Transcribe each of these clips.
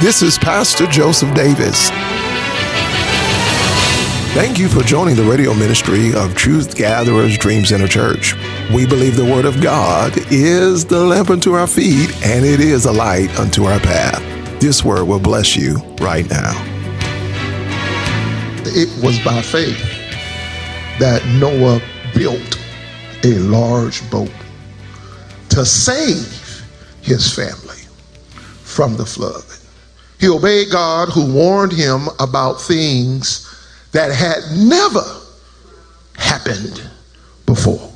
This is Pastor Joseph Davis. Thank you for joining the radio ministry of Truth Gatherers Dream Center Church. We believe the Word of God is the lamp unto our feet and it is a light unto our path. This word will bless you right now. It was by faith that Noah built a large boat to save his family from the flood. He obeyed God who warned him about things that had never happened before.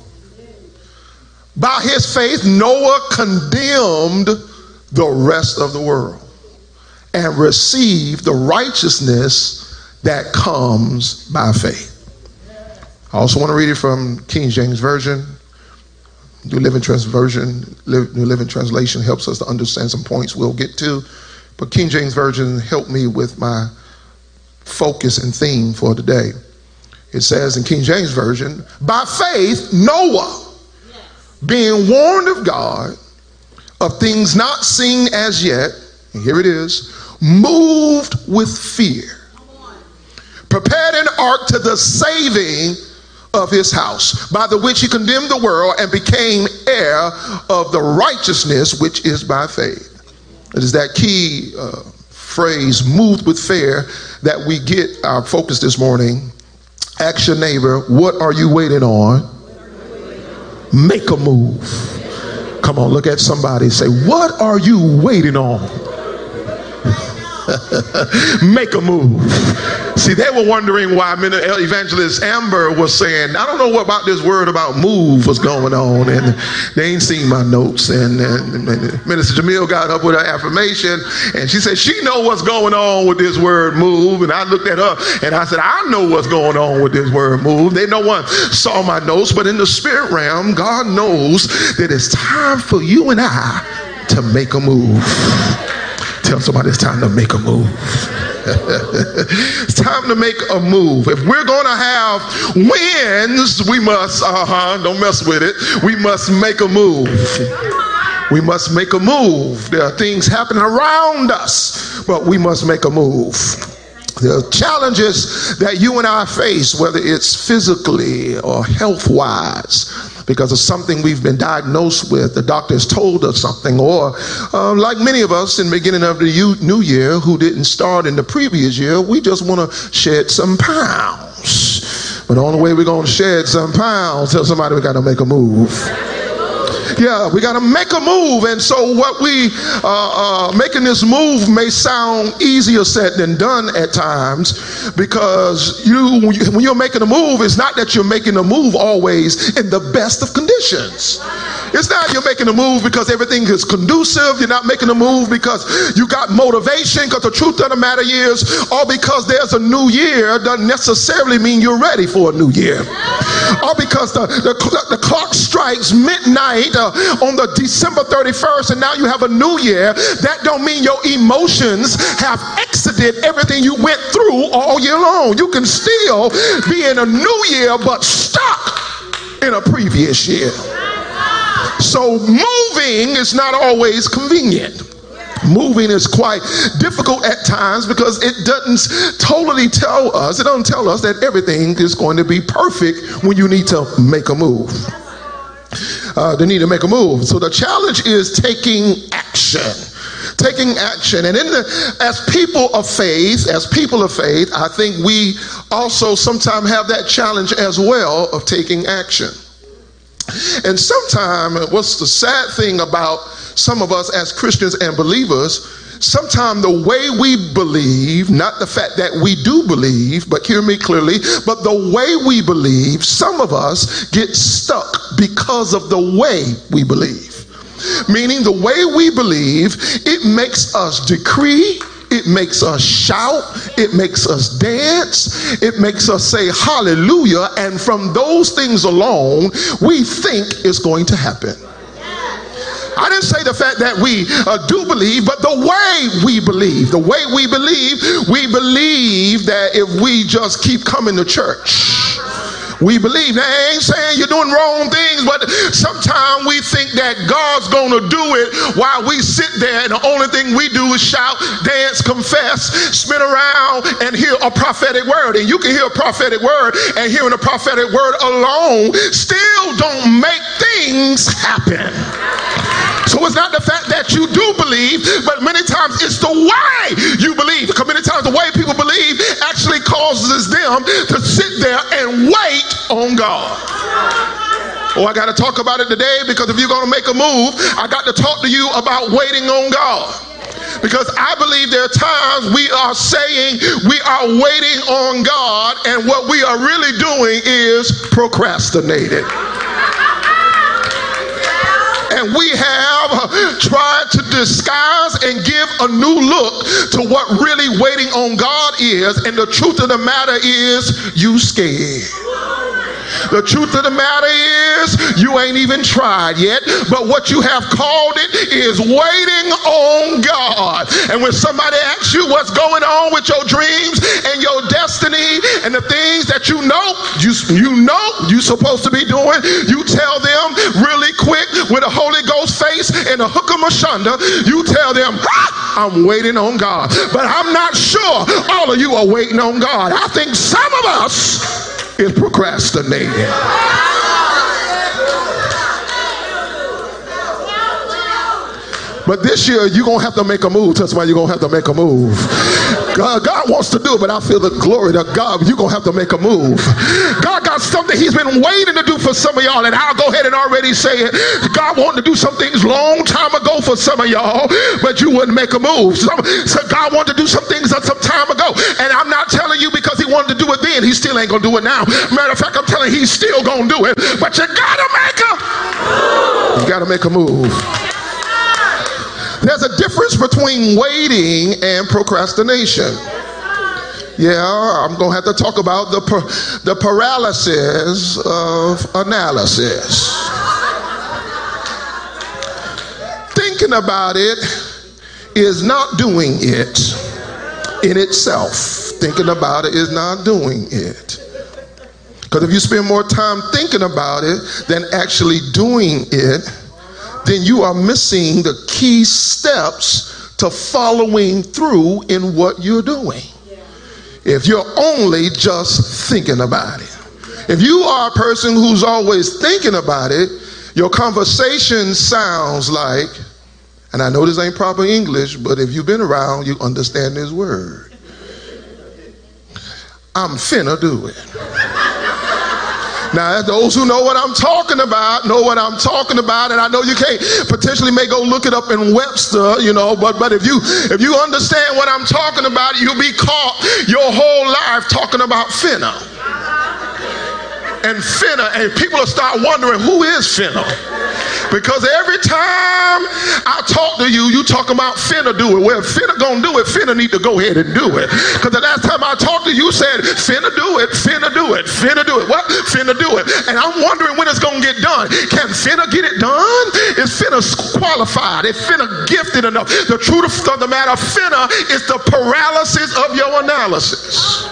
By his faith, Noah condemned the rest of the world and received the righteousness that comes by faith. I also want to read it from King James Version. New Living Translation, New Living Translation helps us to understand some points we'll get to. But King James Version helped me with my focus and theme for today. It says in King James Version, by faith, Noah, being warned of God of things not seen as yet, and here it is, moved with fear, prepared an ark to the saving of his house, by the which he condemned the world and became heir of the righteousness which is by faith. It is that key uh, phrase, moved with fear, that we get our focus this morning. Ask your neighbor, what are you waiting on? Make a move. Come on, look at somebody say, What are you waiting on? make a move. See, they were wondering why Evangelist Amber was saying, I don't know what about this word about move was going on. And they ain't seen my notes. And, and, and Minister Jamil got up with her affirmation and she said, she know what's going on with this word move. And I looked at her and I said, I know what's going on with this word move. They no one saw my notes, but in the spirit realm, God knows that it's time for you and I to make a move. Tell somebody it's time to make a move. it's time to make a move. If we're going to have wins, we must, uh huh, don't mess with it. We must make a move. We must make a move. There are things happening around us, but we must make a move. The challenges that you and I face, whether it's physically or health wise, because of something we've been diagnosed with. The doctor has told us something, or uh, like many of us in the beginning of the new year who didn't start in the previous year, we just want to shed some pounds. But the only way we're going to shed some pounds, tell somebody we got to make a move. Yeah, we got to make a move. And so, what we uh, uh, making this move may sound easier said than done at times because you, when you're making a move, it's not that you're making a move always in the best of conditions. It's not you're making a move because everything is conducive. You're not making a move because you got motivation. Because the truth of the matter is, or because there's a new year doesn't necessarily mean you're ready for a new year. Or because the, the, the clock strikes midnight uh, on the December 31st and now you have a new year, that don't mean your emotions have exited everything you went through all year long. You can still be in a new year but stuck in a previous year. So moving is not always convenient. Moving is quite difficult at times because it doesn't totally tell us, it doesn't tell us that everything is going to be perfect when you need to make a move. Uh, they need to make a move. So the challenge is taking action taking action. And in the, as people of faith, as people of faith, I think we also sometimes have that challenge as well of taking action. And sometimes, what's the sad thing about some of us as Christians and believers, sometimes the way we believe, not the fact that we do believe, but hear me clearly, but the way we believe, some of us get stuck because of the way we believe. Meaning, the way we believe, it makes us decree it makes us shout. It makes us dance. It makes us say hallelujah. And from those things alone, we think it's going to happen. I didn't say the fact that we uh, do believe, but the way we believe. The way we believe, we believe that if we just keep coming to church, we believe. Now, I ain't saying you're doing wrong things, but sometimes we think that God's going to do it while we sit there and the only thing we do is shout, dance, confess, spin around, and hear a prophetic word. And you can hear a prophetic word, and hearing a prophetic word alone still don't make things happen. So it's not the fact that you do believe, but many times it's the way you believe. Because many times the way people believe actually causes them to sit there and wait on God. Oh, I got to talk about it today because if you're going to make a move, I got to talk to you about waiting on God. Because I believe there are times we are saying we are waiting on God, and what we are really doing is procrastinating we have tried to disguise and give a new look to what really waiting on God is. And the truth of the matter is, you scared. The truth of the matter is, you ain't even tried yet, but what you have called it is waiting on God. And when somebody asks you what's going on with your dreams and your destiny and the things that you know, you, you know you're supposed to be doing, you tell them really quick with a Holy Ghost face and a hook of mashunda, you tell them, ah, I'm waiting on God. But I'm not sure all of you are waiting on God. I think some of us is procrastinating. But this year, you're going to have to make a move. That's why you're going to have to make a move. God, God, wants to do it, but I feel the glory to God. You're going to have to make a move. God got something He's been waiting to do for some of y'all, and I'll go ahead and already say it. God wanted to do some things long time ago for some of y'all, but you wouldn't make a move. Some, so God wanted to do some things some time ago, and I'm not telling you because He wanted to do it then. He still ain't going to do it now. Matter of fact, I'm telling you, He's still going to do it, but you got to make a move. You got to make a move. There's a difference between waiting and procrastination. Yeah, I'm going to have to talk about the, the paralysis of analysis. Thinking about it is not doing it in itself. Thinking about it is not doing it. Because if you spend more time thinking about it than actually doing it, then you are missing the key steps to following through in what you're doing. If you're only just thinking about it. If you are a person who's always thinking about it, your conversation sounds like, and I know this ain't proper English, but if you've been around, you understand this word. I'm finna do it. Now, those who know what I'm talking about know what I'm talking about, and I know you can't potentially may go look it up in Webster, you know, but but if you if you understand what I'm talking about, you'll be caught your whole life talking about finna and finna, and people will start wondering who is finna. Because every time I talk to you, you talk about finna do it. Well, finna gonna do it, finna need to go ahead and do it. Because the last time I talked to you, said finna do it, finna do it, finna do it. What? Finna do it. And I'm wondering when it's gonna get done. Can finna get it done? Is finna qualified? Is finna gifted enough? The truth of the matter, finna is the paralysis of your analysis.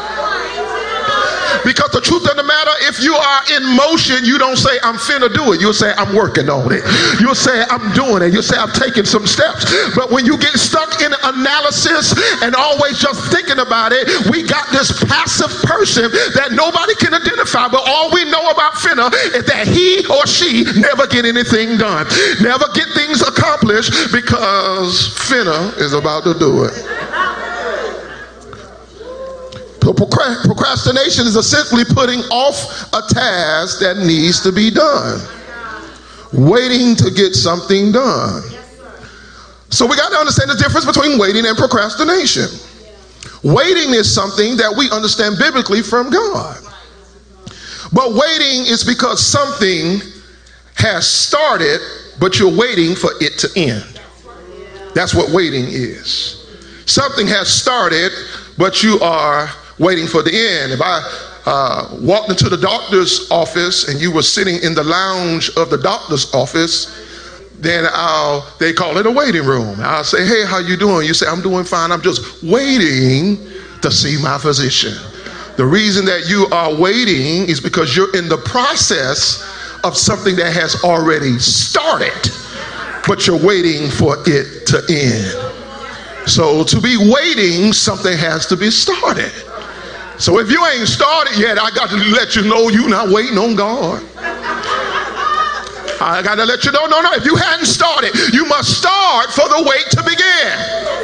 Because the truth of the matter, if you are in motion, you don't say, I'm finna do it. You'll say, I'm working on it. You'll say, I'm doing it. You'll say, I'm taking some steps. But when you get stuck in analysis and always just thinking about it, we got this passive person that nobody can identify. But all we know about finna is that he or she never get anything done, never get things accomplished because finna is about to do it. Procrastination is essentially putting off a task that needs to be done, waiting to get something done. So we got to understand the difference between waiting and procrastination. Waiting is something that we understand biblically from God. But waiting is because something has started, but you're waiting for it to end. That's what waiting is. Something has started, but you are waiting for the end. If I uh, walked into the doctor's office and you were sitting in the lounge of the doctor's office, then I'll, they call it a waiting room. I'll say, hey, how you doing? You say, I'm doing fine. I'm just waiting to see my physician. The reason that you are waiting is because you're in the process of something that has already started, but you're waiting for it to end. So to be waiting, something has to be started. So if you ain't started yet, I got to let you know you're not waiting on God. I got to let you know, no, no, if you hadn't started, you must start for the wait to begin.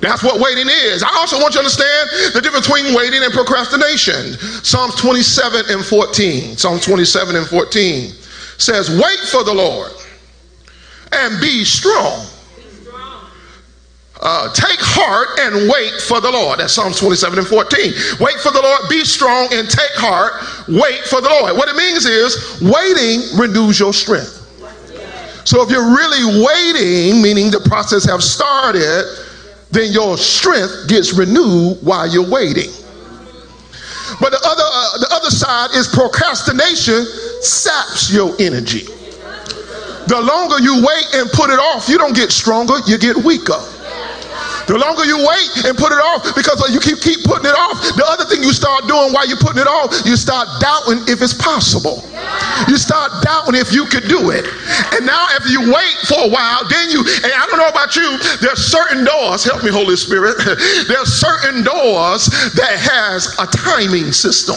That's what waiting is. I also want you to understand the difference between waiting and procrastination. Psalms 27 and 14. Psalms 27 and 14 says, Wait for the Lord and be strong uh, take heart and wait for the Lord. That's Psalms 27 and 14. Wait for the Lord, be strong and take heart, wait for the Lord. What it means is waiting renews your strength. So if you're really waiting, meaning the process have started, then your strength gets renewed while you're waiting. But the other, uh, the other side is procrastination saps your energy. The longer you wait and put it off, you don't get stronger, you get weaker. The longer you wait and put it off, because you keep keep putting it off, the other thing you start doing while you're putting it off, you start doubting if it's possible. You start doubting if you could do it. And now if you wait for a while, then you, and I don't know about you, there's certain doors, help me Holy Spirit, there's certain doors that has a timing system.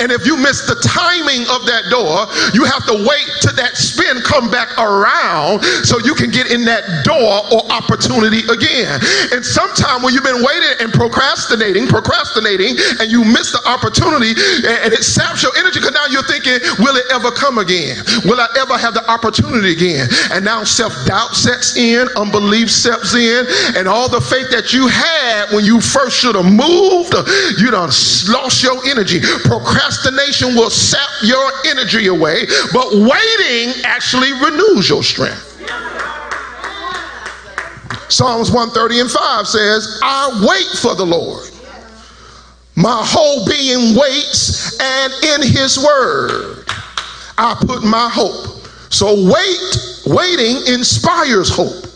And if you miss the timing of that door, you have to wait till that spin come back around so you can get in that door or opportunity again. And sometime when you've been waiting and procrastinating, procrastinating, and you miss the opportunity and it saps your energy because now you're thinking, will it ever come again? Will I ever have the opportunity again? And now self-doubt sets in, unbelief sets in, and all the faith that you had when you first should have moved, you done lost your energy. Procrastination will sap your energy away, but waiting actually renews your strength. Psalms 130 and 5 says, I wait for the Lord. My whole being waits, and in his word I put my hope. So wait, waiting inspires hope.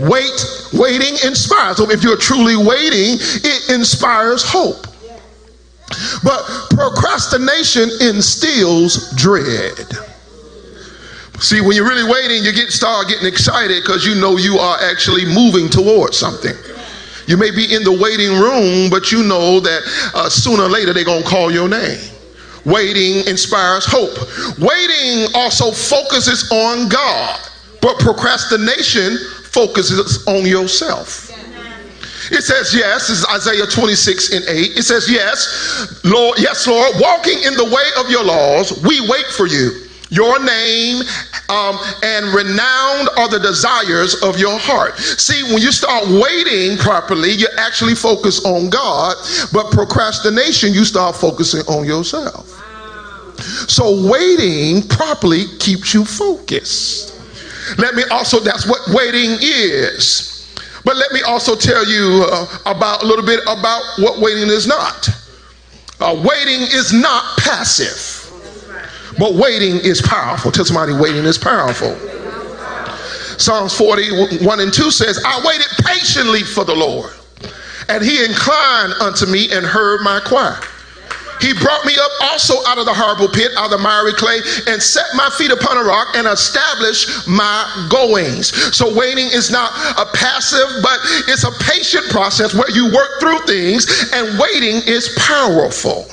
Wait, waiting inspires. So if you're truly waiting, it inspires hope. But procrastination instills dread. See, when you're really waiting, you get start getting excited because you know you are actually moving towards something. You may be in the waiting room, but you know that uh, sooner or later they're going to call your name. Waiting inspires hope. Waiting also focuses on God, but procrastination focuses on yourself. It says, yes, this is Isaiah 26 and 8. It says, yes, Lord, yes, Lord, walking in the way of your laws, we wait for you. Your name um, and renowned are the desires of your heart. See, when you start waiting properly, you actually focus on God, but procrastination, you start focusing on yourself. So, waiting properly keeps you focused. Let me also, that's what waiting is. But let me also tell you uh, about a little bit about what waiting is not. Uh, waiting is not passive, but waiting is powerful. Tell somebody waiting is powerful. Psalms 41 and 2 says, I waited patiently for the Lord, and he inclined unto me and heard my cry. He brought me up also out of the horrible pit, out of the miry clay, and set my feet upon a rock and established my goings. So waiting is not a passive, but it's a patient process where you work through things, and waiting is powerful.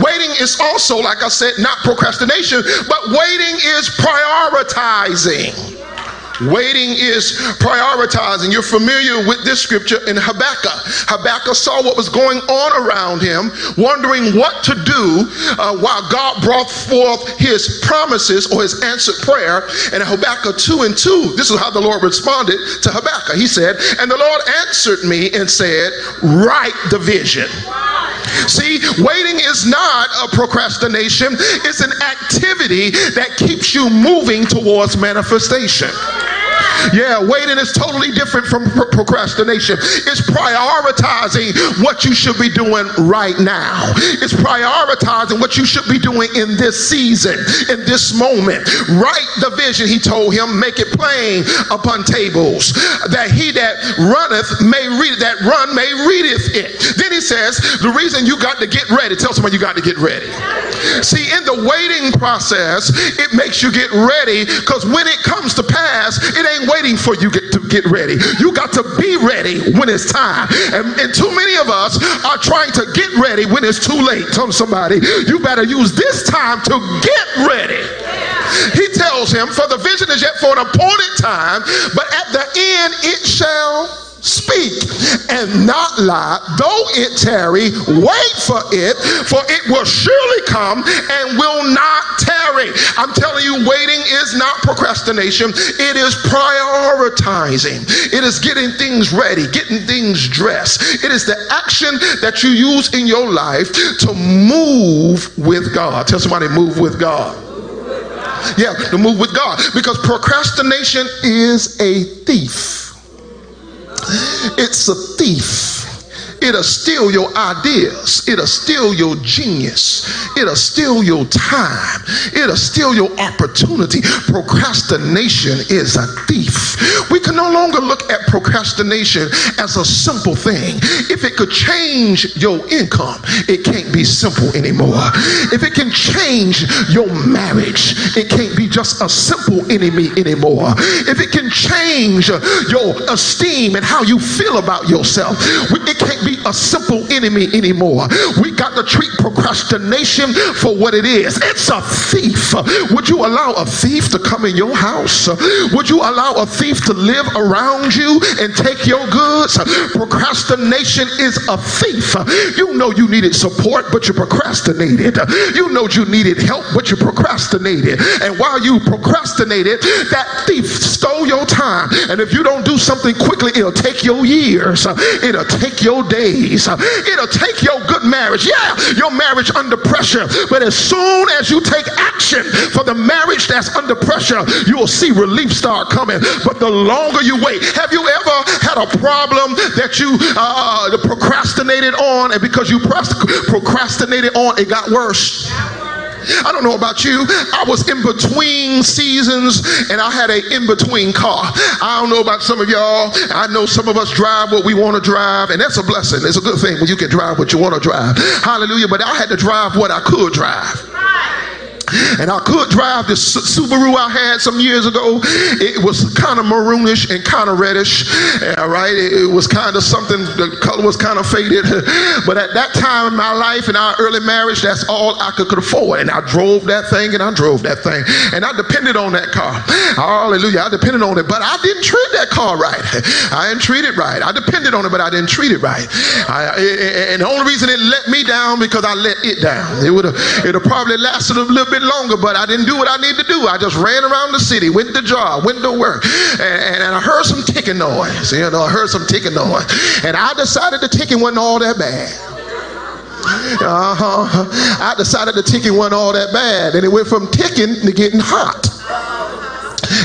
Waiting is also, like I said, not procrastination, but waiting is prioritizing. Waiting is prioritizing. You're familiar with this scripture in Habakkuk. Habakkuk saw what was going on around him, wondering what to do uh, while God brought forth his promises or his answered prayer. And Habakkuk 2 and 2, this is how the Lord responded to Habakkuk. He said, And the Lord answered me and said, Write the vision. See, waiting is not a procrastination, it's an activity that keeps you moving towards manifestation. Yeah, waiting is totally different from pro- procrastination. It's prioritizing what you should be doing right now. It's prioritizing what you should be doing in this season, in this moment. Write the vision, he told him, make it plain upon tables, that he that runneth may read it, that run may readeth it. Then he says, the reason you got to get ready, tell someone you got to get ready. See, in the waiting process, it makes you get ready because when it comes to pass, it ain't waiting for you get to get ready. You got to be ready when it's time. And, and too many of us are trying to get ready when it's too late. Tell somebody, you better use this time to get ready. He tells him, For the vision is yet for an appointed time, but at the end it shall speak and not lie, though it tarry, wait for it, for it will surely come and will not tarry. I'm telling you, waiting is not procrastination, it is prioritizing, it is getting things ready, getting things dressed. It is the action that you use in your life to move with God. Tell somebody, move with God. Yeah, to move with God. Because procrastination is a thief. It's a thief. It'll steal your ideas. It'll steal your genius. It'll steal your time. It'll steal your opportunity. Procrastination is a thief. We can no longer look at procrastination as a simple thing. If it could change your income, it can't be simple anymore. If it can change your marriage, it can't be just a simple enemy anymore. If it can change your esteem and how you feel about yourself, it can't be a simple enemy anymore. We got to treat procrastination for what it is. It's a thief. Would you allow a thief to come in your house? Would you allow a thief to live around you and take your goods? Procrastination is a thief. You know you needed support, but you procrastinated. You know you needed help, but you procrastinated. And while you procrastinated, that thief stole your time. And if you don't do something quickly, it'll take your years. It'll take your days. It'll take your good marriage. Yeah, your marriage under pressure. But as soon as you take action for the marriage that's under pressure, you will see relief start coming. But the longer you wait, have you ever had a problem that you uh, procrastinated on, and because you procrastinated on, it got worse? I don't know about you. I was in between seasons and I had a in between car. I don't know about some of y'all. I know some of us drive what we want to drive, and that's a blessing. It's a good thing when you can drive what you want to drive. Hallelujah. But I had to drive what I could drive. And I could drive this Subaru I had some years ago. It was kind of maroonish and kind of reddish. Yeah, right? It was kind of something, the color was kind of faded. But at that time in my life, in our early marriage, that's all I could, could afford. And I drove that thing and I drove that thing. And I depended on that car. Hallelujah. I depended on it. But I didn't treat that car right. I didn't treat it right. I depended on it, but I didn't treat it right. I, and the only reason it let me down because I let it down. It would have probably lasted a little bit longer, but I didn't do what I need to do. I just ran around the city, went to job, went to work, and, and I heard some ticking noise. You know, I heard some ticking noise, and I decided the ticking wasn't all that bad. Uh-huh. I decided the ticking wasn't all that bad, and it went from ticking to getting hot.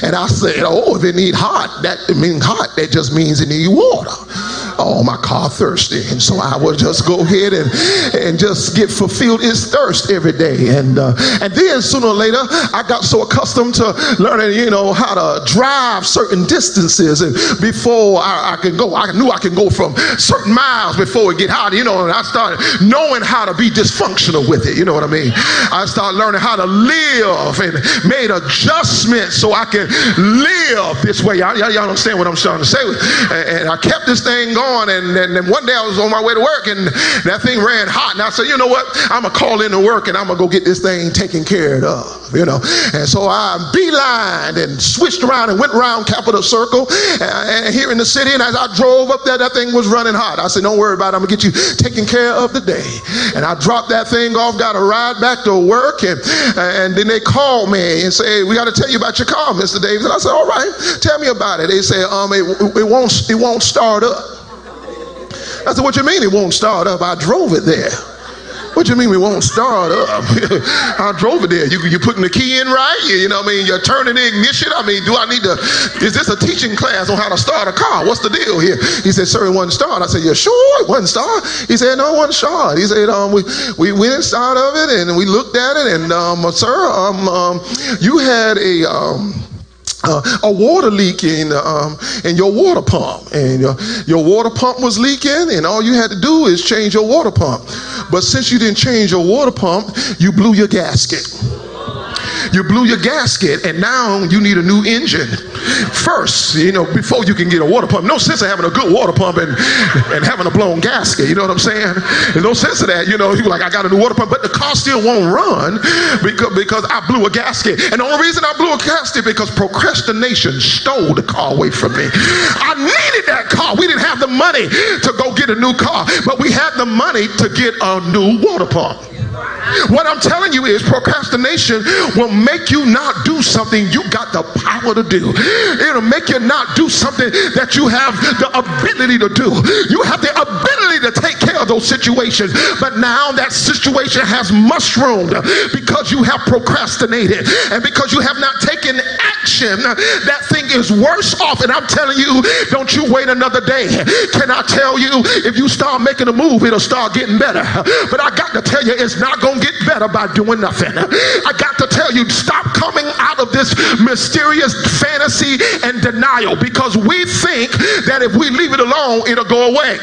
And I said, oh, if it need hot, that means hot. That just means it need water oh, my car thirsty. And so I would just go ahead and, and just get fulfilled its thirst every day. And, uh, and then sooner or later, I got so accustomed to learning, you know, how to drive certain distances. And before I, I could go, I knew I could go from certain miles before it get hot, you know, and I started knowing how to be dysfunctional with it. You know what I mean? I started learning how to live and made adjustments so I can live this way. Y'all, y'all understand what I'm trying to say? And I kept this thing going on. And, and, and one day I was on my way to work and that thing ran hot. And I said, you know what? I'm going to call in to work and I'm going to go get this thing taken care of, you know. And so I beelined and switched around and went around Capitol Circle uh, here in the city. And as I drove up there, that thing was running hot. I said, don't worry about it. I'm going to get you taken care of today. And I dropped that thing off, got a ride back to work. And, and then they called me and say, we got to tell you about your car, Mr. Davis. And I said, all right, tell me about it. They said, um, it, it won't, it won't start up. I said, What you mean it won't start up? I drove it there. What you mean we won't start up? I drove it there. You you putting the key in right? You, you know what I mean? You're turning the ignition. I mean, do I need to? Is this a teaching class on how to start a car? What's the deal here? He said, sir, it wasn't start. I said, yeah, sure, it wasn't start. He said, no, it wasn't start. He said, um, we we went inside of it and we looked at it and um, sir, um, um you had a um uh, a water leak in, um, in your water pump, and uh, your water pump was leaking, and all you had to do is change your water pump. But since you didn't change your water pump, you blew your gasket. You blew your gasket, and now you need a new engine. First, you know, before you can get a water pump. No sense of having a good water pump and, and having a blown gasket. You know what I'm saying? There's no sense of that. You know, you're like, I got a new water pump, but the car still won't run because, because I blew a gasket. And the only reason I blew a gasket because procrastination stole the car away from me. I needed that car. We didn't have the money to go get a new car, but we had the money to get a new water pump. What I'm telling you is procrastination will make you not do something you got the power to do. It'll make you not do something that you have the ability to do. You have the ability to take care of those situations, but now that situation has mushroomed because you have procrastinated and because you have not taken action. That thing is worse off. And I'm telling you, don't you wait another day. Can I tell you, if you start making a move, it'll start getting better. But I got to tell you, it's not going to get better by doing nothing. I got to tell you, stop coming out of this mysterious fantasy and denial because we think that if we leave it alone, it'll go away.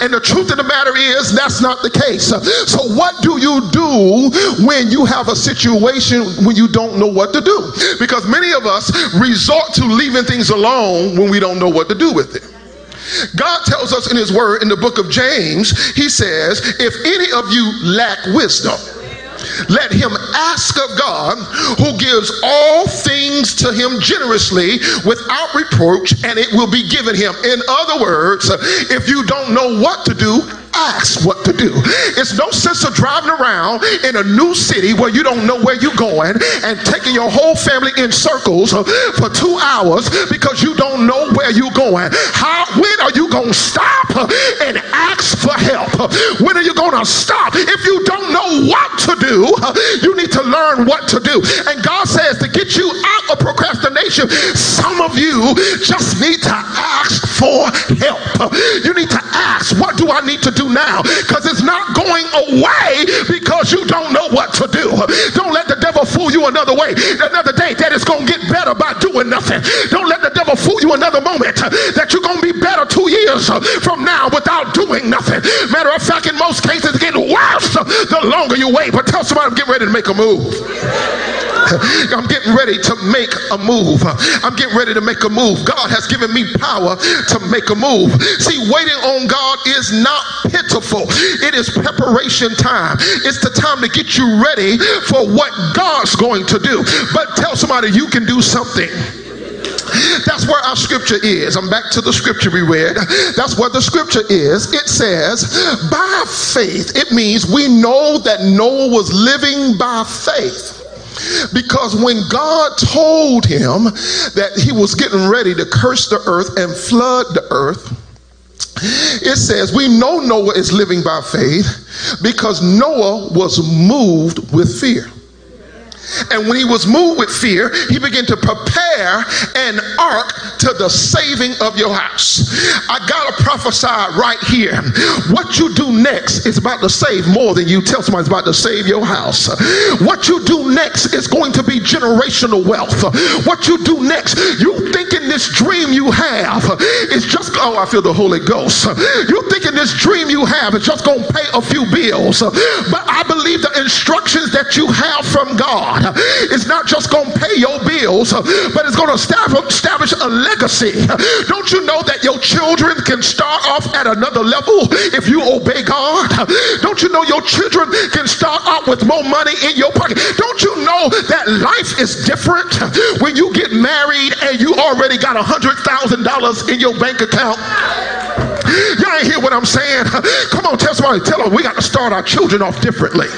And the truth of the matter is, that's not the case. So, what do you do when you have a situation when you don't know what to do? Because many of us resort to leaving things alone when we don't know what to do with it. God tells us in His Word in the book of James, He says, If any of you lack wisdom, let him ask of God, who gives all things to him generously without reproach, and it will be given him. In other words, if you don't know what to do, ask what to do. It's no sense of driving around in a new city where you don't know where you're going and taking your whole family in circles uh, for two hours because you don't know where you're going. How when are you gonna stop uh, and ask for help? When are you gonna stop? If you don't know what to do, uh, you need to learn what to do. And God says to get you out of procrastination, some of you just need to ask for help. You need to ask, what do I need to do now because it's not going away because you don't know what to do. Don't let the devil fool you another way, another day that it's going to get better by doing nothing. Don't let the devil fool you another moment that you're going to be better two years from now without doing nothing. Matter of fact, in most cases, it gets worse the longer you wait. But tell somebody I'm getting ready to make a move. I'm getting ready to make a move. I'm getting ready to make a move. God has given me power to make a move. See, waiting on God is not pitiful, it is preparation time. It's the time to get you ready for what God's going to do. But tell somebody you can do something. That's where our scripture is. I'm back to the scripture we read. That's where the scripture is. It says, by faith, it means we know that Noah was living by faith. Because when God told him that he was getting ready to curse the earth and flood the earth, it says, We know Noah is living by faith because Noah was moved with fear. And when he was moved with fear, he began to prepare an ark to the saving of your house. I got to prophesy right here. What you do next is about to save more than you tell somebody it's about to save your house. What you do next is going to be generational wealth. What you do next, you thinking this dream you have is just, oh, I feel the Holy Ghost. You thinking this dream you have is just going to pay a few bills. But I believe the instructions that you have from God God is not just going to pay your bills, but it's going to establish a legacy. Don't you know that your children can start off at another level if you obey God? Don't you know your children can start off with more money in your pocket? Don't you know that life is different when you get married and you already got a hundred thousand dollars in your bank account? Y'all ain't hear what I'm saying? Come on, tell somebody, tell them we got to start our children off differently.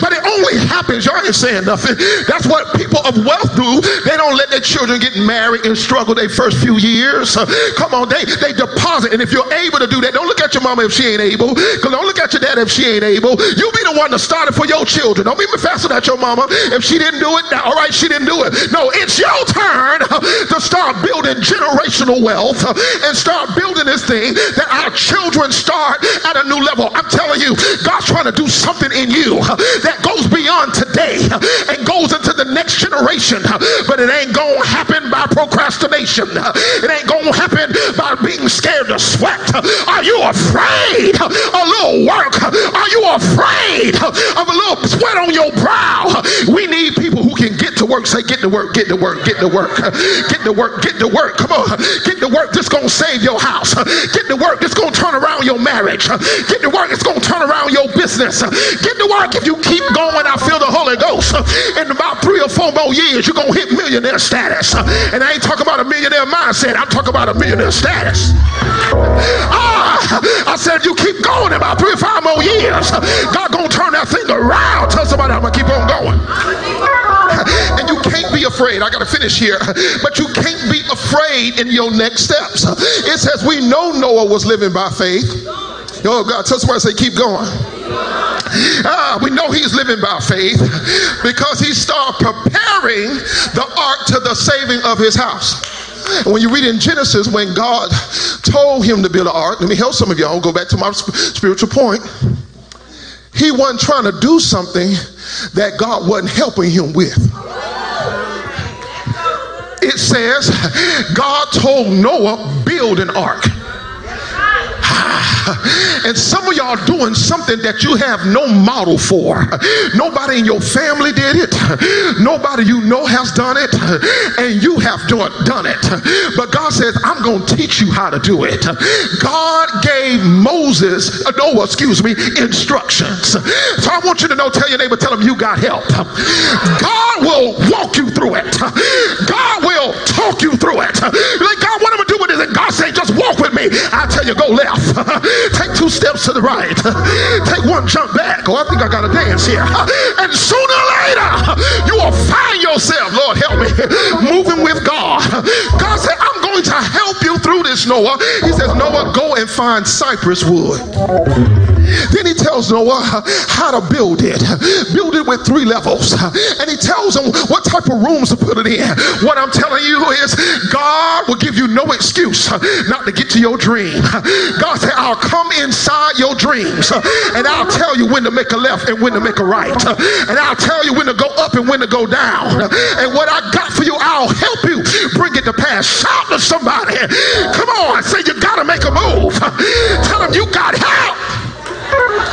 But only happens. Y'all ain't saying nothing. That's what people of wealth do. They don't let their children get married and struggle their first few years. Come on, they, they deposit. And if you're able to do that, don't look at your mama if she ain't able. Cause Don't look at your dad if she ain't able. You be the one to start it for your children. Don't be faster at your mama if she didn't do it. Now, all right, she didn't do it. No, it's your turn to start building generational wealth and start building this thing that our children start at a new level. I'm telling you, God's trying to do something in you that goes beyond today and goes into the next generation. But it ain't gonna happen by procrastination. It ain't gonna happen by being scared to sweat. Are you afraid? Of a little work. Are you afraid of a little sweat on your brow? We need people who can get to work. Say, get to work, get to work, get to work, get to work, get to work. Come on, get to work. This gonna save your house. Get to work. This gonna turn around your marriage. Get to work. It's gonna turn around your business. Get to work. If you keep going, I feel the Holy Ghost. In about three or four more years, you're gonna hit millionaire status. And I ain't talking about a millionaire mindset. I'm talking about a millionaire status. Ah, I said you keep going about three or five more years. God gonna turn that thing around. Tell somebody I'm gonna keep on going. And you can't be afraid. I got to finish here. But you can't be afraid in your next steps. It says we know Noah was living by faith. Oh God, tell somebody say keep going. Ah, we know he's living by faith because he started preparing the ark to the saving of his house. When you read in Genesis, when God told him to build an ark, let me help some of y'all go back to my spiritual point. He wasn't trying to do something that God wasn't helping him with. It says, God told Noah, build an ark. And some of y'all doing something that you have no model for. Nobody in your family did it. Nobody you know has done it. And you have done, it. But God says, I'm going to teach you how to do it. God gave Moses, uh, no, excuse me, instructions. So I want you to know, tell your neighbor, tell him you got help. God will walk you through it. God will talk you through it. Like, me. I tell you, go left. Take two steps to the right. Take one jump back. Oh, I think I got to dance here. And sooner or later, you will find yourself, Lord help me, moving with God. God said, I'm going to help you through this, Noah. He says, Noah, go and find cypress wood. Then he tells Noah how to build it. Build it with three levels. And he tells him what type of rooms to put it in. What I'm telling you is God will give you no excuse not to get to your dream. God said, I'll come inside your dreams and I'll tell you when to make a left and when to make a right. And I'll tell you when to go up and when to go down. And what I got for you, I'll help you bring it to pass. Shout to somebody. Come on, say you gotta make a move. Tell them you got help.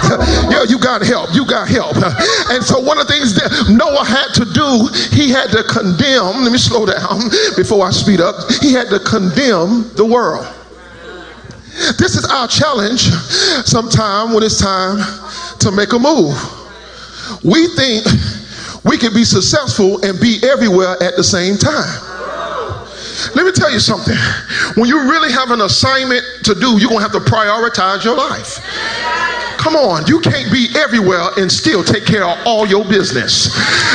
yeah, you got help. You got help. And so one of the things that Noah had to do, he had to condemn. Let me slow down before I speed up. He had to condemn the world. This is our challenge sometime when it's time to make a move. We think we can be successful and be everywhere at the same time. Let me tell you something. When you really have an assignment to do, you're going to have to prioritize your life. Come on, you can't be everywhere and still take care of all your business.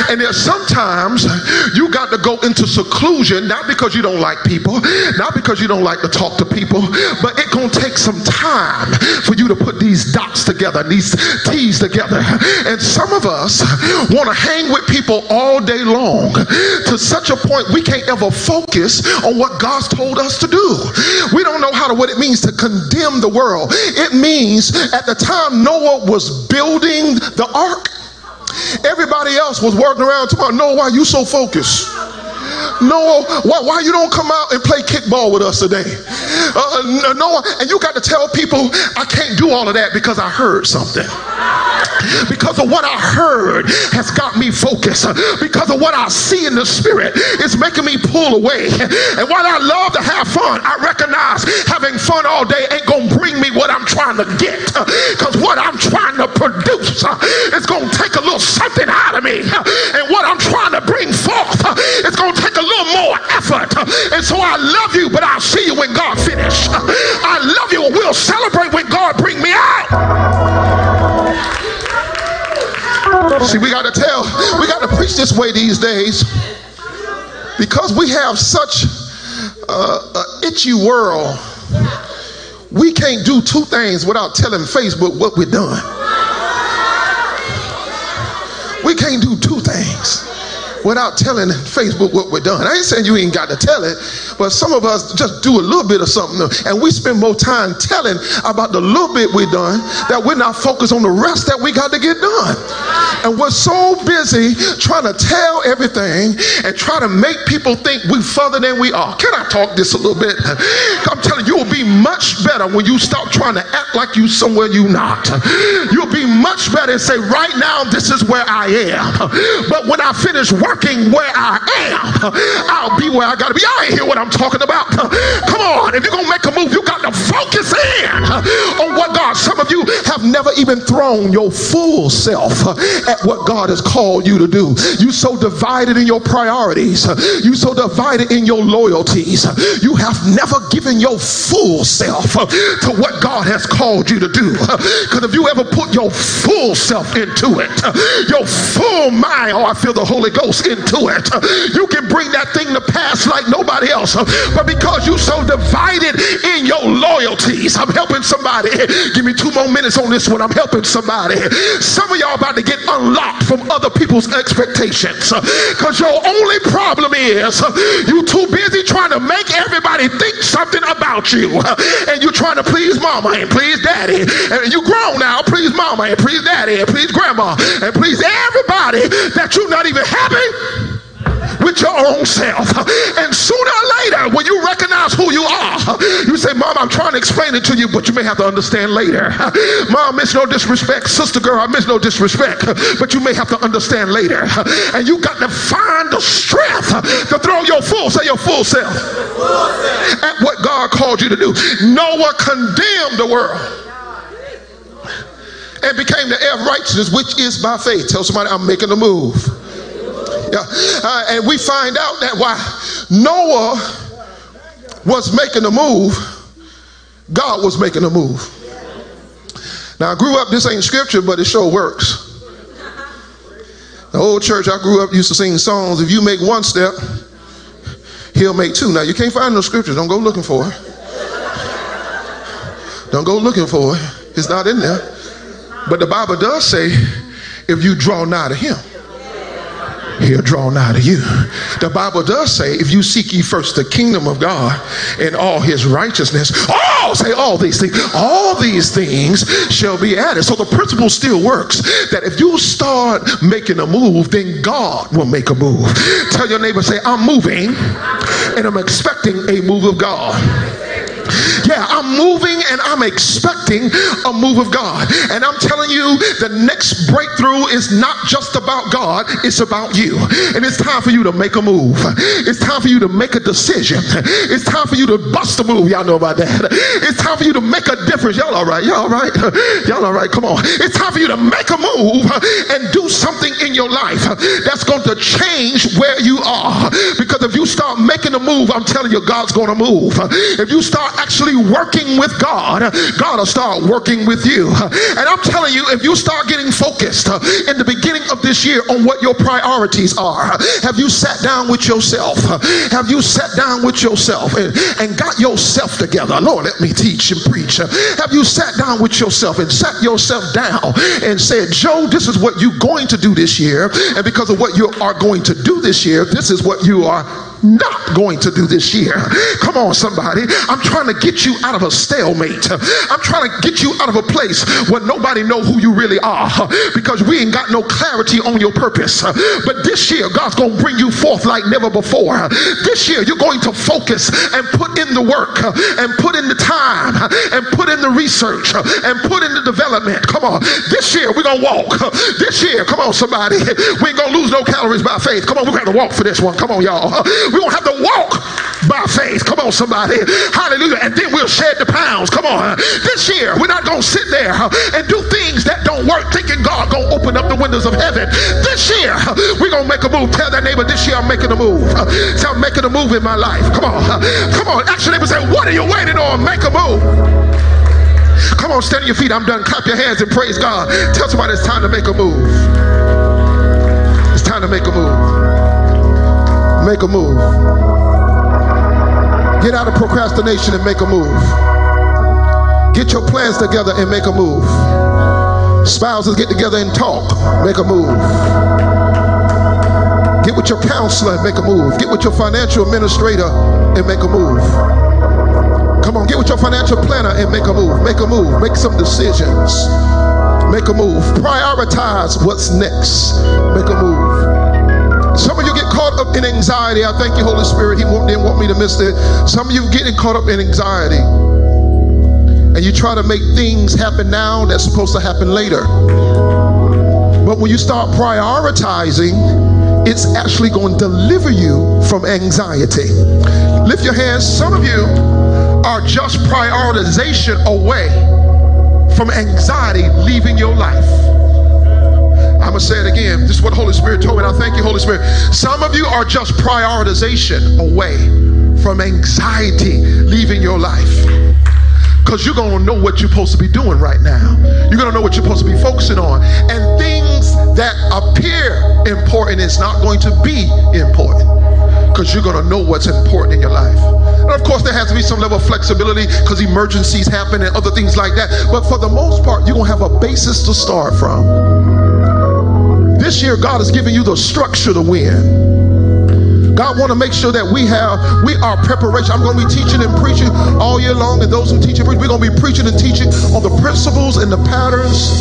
And there's sometimes you got to go into seclusion, not because you don't like people, not because you don't like to talk to people, but it's gonna take some time for you to put these dots together, these T's together. And some of us want to hang with people all day long to such a point we can't ever focus on what God's told us to do. We don't know how to what it means to condemn the world. It means at the time Noah was building the ark, everybody else was working around talking about, Noah, why you so focused? Noah, why, why you don't come out and play kickball with us today? Uh, Noah, and you got to tell people, I can't do all of that because I heard something. Because of what I heard has got me focused. Because of what I see in the spirit is making me pull away. And while I love to have fun, I recognize having fun all day ain't gonna bring me what I'm trying to get. Because what I'm trying to produce is gonna take a little something out of me. And what I'm trying to bring forth is gonna take a little more effort. And so I love you, but I'll see you when God finish. I love you we'll celebrate when God bring me out. See, we got to tell, we got to preach this way these days because we have such uh, an itchy world. We can't do two things without telling Facebook what we're doing. We can't do two things without telling Facebook what we're done. I ain't saying you ain't got to tell it, but some of us just do a little bit of something and we spend more time telling about the little bit we done that we're not focused on the rest that we got to get done. And we're so busy trying to tell everything and try to make people think we're further than we are. Can I talk this a little bit? I'm telling you, you'll be much better when you stop trying to act like you somewhere you not. You'll be much better and say, right now, this is where I am. But when I finish working, working where I am, I'll be where I gotta be. I ain't hear what I'm talking about. Come on, if you're gonna make a move, you got to focus in on what God. Some of you have never even thrown your full self at what God has called you to do. You so divided in your priorities. You so divided in your loyalties. You have never given your full self to what God has called you to do. Because if you ever put your full self into it, your full mind, oh, I feel the Holy Ghost into it. You can bring that thing to pass like nobody else. But because you so divided in your loyalties, I'm helping somebody. Give me two more minutes on this one. I'm helping somebody. Some of y'all about to get unlocked from other people's expectations. Because your only problem is you too busy trying to make everybody think something about you. And you're trying to please mama and please daddy. And you grown now, please mama and please daddy and please grandma and please everybody that you're not even happy with your own self. And sooner or later, when you recognize who you are, you say, Mom, I'm trying to explain it to you, but you may have to understand later. Mom, miss no disrespect. Sister girl, I miss no disrespect, but you may have to understand later. And you got to find the strength to throw your full, say your full self, at what God called you to do. Noah condemned the world and became the heir of righteousness, which is by faith. Tell somebody, I'm making a move. Uh, and we find out that while Noah was making a move, God was making a move. Now, I grew up, this ain't scripture, but it sure works. The old church I grew up used to sing songs. If you make one step, he'll make two. Now, you can't find no scripture. Don't go looking for it. Don't go looking for it. It's not in there. But the Bible does say, if you draw nigh to him, he'll draw nigh to you. The Bible does say, if you seek ye first the kingdom of God and all his righteousness, all say all these things, all these things shall be added. So the principle still works that if you start making a move, then God will make a move. Tell your neighbor, say, I'm moving and I'm expecting a move of God. Yeah, I'm moving and I'm expecting a move of God. And I'm telling you, the next breakthrough is not just about God, it's about you. And it's time for you to make a move. It's time for you to make a decision. It's time for you to bust a move. Y'all know about that. It's time for you to make a difference. Y'all all right? Y'all all right? Y'all all right? Come on. It's time for you to make a move and do something in your life that's going to change where you are. Because if you start making a move, I'm telling you, God's going to move. If you start actually working with God, God will start working with you. And I'm telling you, if you start getting focused uh, in the beginning of this year on what your priorities are, have you sat down with yourself? Have you sat down with yourself and, and got yourself together? Lord, let me teach and preach. Have you sat down with yourself and sat yourself down and said, Joe, this is what you're going to do this year. And because of what you are going to do this year, this is what you are not going to do this year. Come on, somebody. I'm trying to get you out of a stalemate. I'm trying to get you out of a place where nobody know who you really are because we ain't got no clarity on your purpose. But this year, God's going to bring you forth like never before. This year, you're going to focus and put in the work and put in the time and put in the research and put in the development. Come on. This year, we're going to walk. This year, come on, somebody. We ain't going to lose no calories by faith. Come on, we're going to walk for this one. Come on, y'all. We're going to have to walk by faith. Come on, somebody. Hallelujah. And then we'll shed the pounds. Come on. This year, we're not going to sit there and do things that don't work thinking God going to open up the windows of heaven. This year, we're going to make a move. Tell that neighbor, this year I'm making a move. Say, I'm making a move in my life. Come on. Come on. Actually, neighbor say, what are you waiting on? Make a move. Come on, stand on your feet. I'm done. Clap your hands and praise God. Tell somebody it's time to make a move. It's time to make a move. Make a move. Get out of procrastination and make a move. Get your plans together and make a move. Spouses get together and talk. Make a move. Get with your counselor and make a move. Get with your financial administrator and make a move. Come on, get with your financial planner and make a move. Make a move. Make some decisions. Make a move. Prioritize what's next. Make a move. Some in anxiety. I thank you, Holy Spirit. He didn't want me to miss it. Some of you getting caught up in anxiety. And you try to make things happen now that's supposed to happen later. But when you start prioritizing, it's actually going to deliver you from anxiety. Lift your hands. Some of you are just prioritization away from anxiety leaving your life. I'm going to say it again. This is what Holy Spirit told me. I thank you, Holy Spirit. Some of you are just prioritization away from anxiety leaving your life because you're going to know what you're supposed to be doing right now. You're going to know what you're supposed to be focusing on. And things that appear important is not going to be important because you're going to know what's important in your life. And of course, there has to be some level of flexibility because emergencies happen and other things like that. But for the most part, you're going to have a basis to start from. This year, God has given you the structure to win. God want to make sure that we have, we are preparation. I'm going to be teaching and preaching all year long, and those who teach and preach, we're going to be preaching and teaching on the principles and the patterns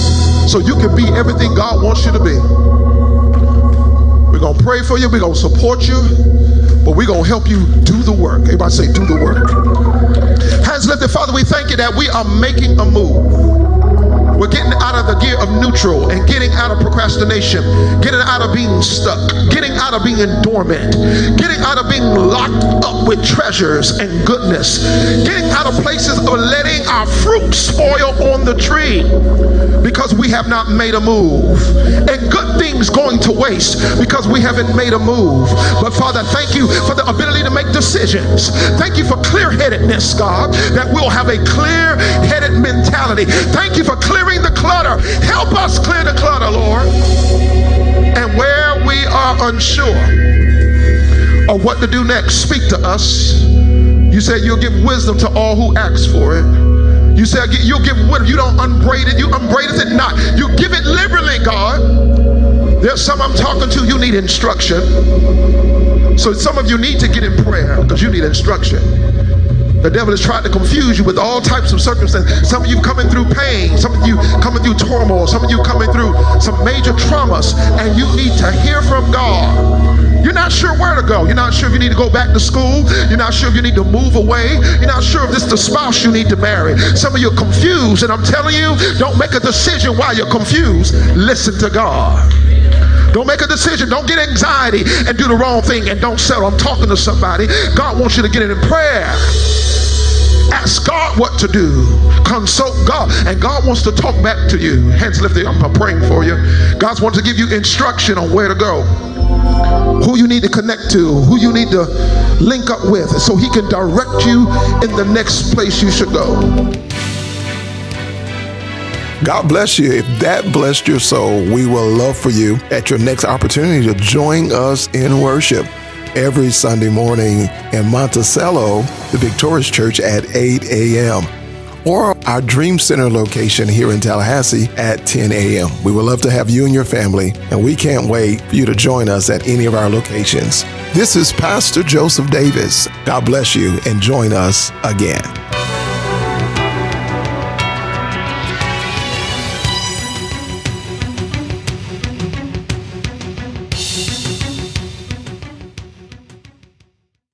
so you can be everything God wants you to be. We're going to pray for you, we're going to support you, but we're going to help you do the work. Everybody say, do the work. Hands lifted, Father, we thank you that we are making a move. Of neutral and getting out of procrastination, getting out of being stuck, getting out of being dormant, getting out of being locked up with treasures and goodness, getting out of places of letting our fruit spoil on the tree because we have not made a move. And good things going to waste because we haven't made a move. But Father, thank you for the ability to make decisions. Thank you for clear headedness, God, that we'll have a clear headed mentality. Thank you for clearing the clutter. Help us clear the clutter, Lord. And where we are unsure of what to do next, speak to us. You said you'll give wisdom to all who ask for it. You said you'll give wisdom. You don't unbraid it. You unbraid it not. You give it liberally, God. There's some I'm talking to, you need instruction. So some of you need to get in prayer because you need instruction. The devil has tried to confuse you with all types of circumstances. Some of you coming through pain, some of you coming through turmoil, some of you coming through some major traumas, and you need to hear from God. You're not sure where to go. You're not sure if you need to go back to school. You're not sure if you need to move away. You're not sure if this is the spouse you need to marry. Some of you are confused, and I'm telling you, don't make a decision while you're confused. Listen to God. Don't make a decision. Don't get anxiety and do the wrong thing and don't settle. I'm talking to somebody. God wants you to get it in prayer. Ask God what to do. Consult God. And God wants to talk back to you. Hands lifted. I'm praying for you. God's wants to give you instruction on where to go. Who you need to connect to, who you need to link up with, so He can direct you in the next place you should go. God bless you. If that blessed your soul, we will love for you at your next opportunity to join us in worship every Sunday morning in Monticello, the Victorious Church at 8 a.m. or our Dream Center location here in Tallahassee at 10 a.m. We would love to have you and your family, and we can't wait for you to join us at any of our locations. This is Pastor Joseph Davis. God bless you and join us again.